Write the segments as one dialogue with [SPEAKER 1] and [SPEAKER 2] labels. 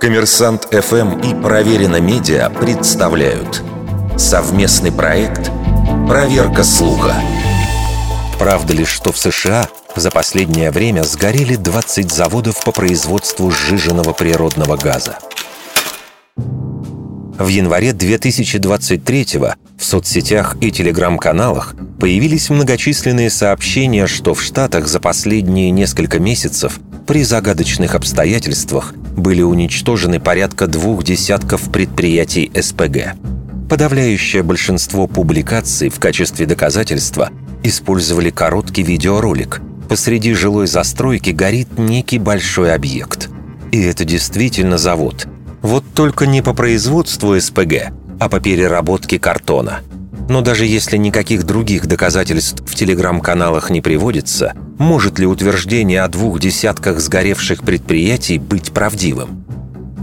[SPEAKER 1] Коммерсант ФМ и Проверено Медиа представляют совместный проект «Проверка слуха». Правда ли, что в США за последнее время сгорели 20 заводов по производству сжиженного природного газа? В январе 2023 в соцсетях и телеграм-каналах появились многочисленные сообщения, что в Штатах за последние несколько месяцев при загадочных обстоятельствах были уничтожены порядка двух десятков предприятий СПГ. Подавляющее большинство публикаций в качестве доказательства использовали короткий видеоролик. Посреди жилой застройки горит некий большой объект. И это действительно завод. Вот только не по производству СПГ, а по переработке картона – но даже если никаких других доказательств в телеграм-каналах не приводится, может ли утверждение о двух десятках сгоревших предприятий быть правдивым?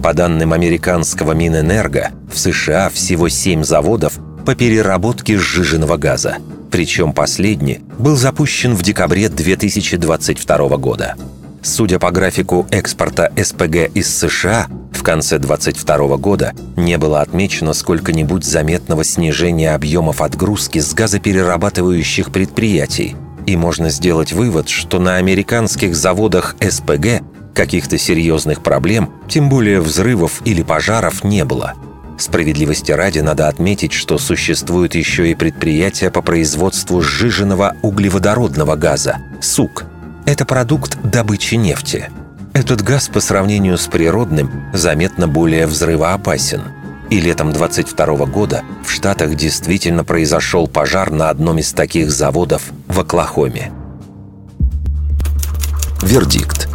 [SPEAKER 1] По данным американского Минэнерго, в США всего семь заводов по переработке сжиженного газа. Причем последний был запущен в декабре 2022 года. Судя по графику экспорта СПГ из США, в конце 2022 года не было отмечено сколько-нибудь заметного снижения объемов отгрузки с газоперерабатывающих предприятий, и можно сделать вывод, что на американских заводах СПГ каких-то серьезных проблем, тем более взрывов или пожаров, не было. Справедливости ради надо отметить, что существуют еще и предприятия по производству сжиженного углеводородного газа – СУК – это продукт добычи нефти. Этот газ по сравнению с природным заметно более взрывоопасен. И летом 22 года в Штатах действительно произошел пожар на одном из таких заводов в Оклахоме. Вердикт.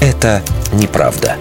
[SPEAKER 1] Это неправда.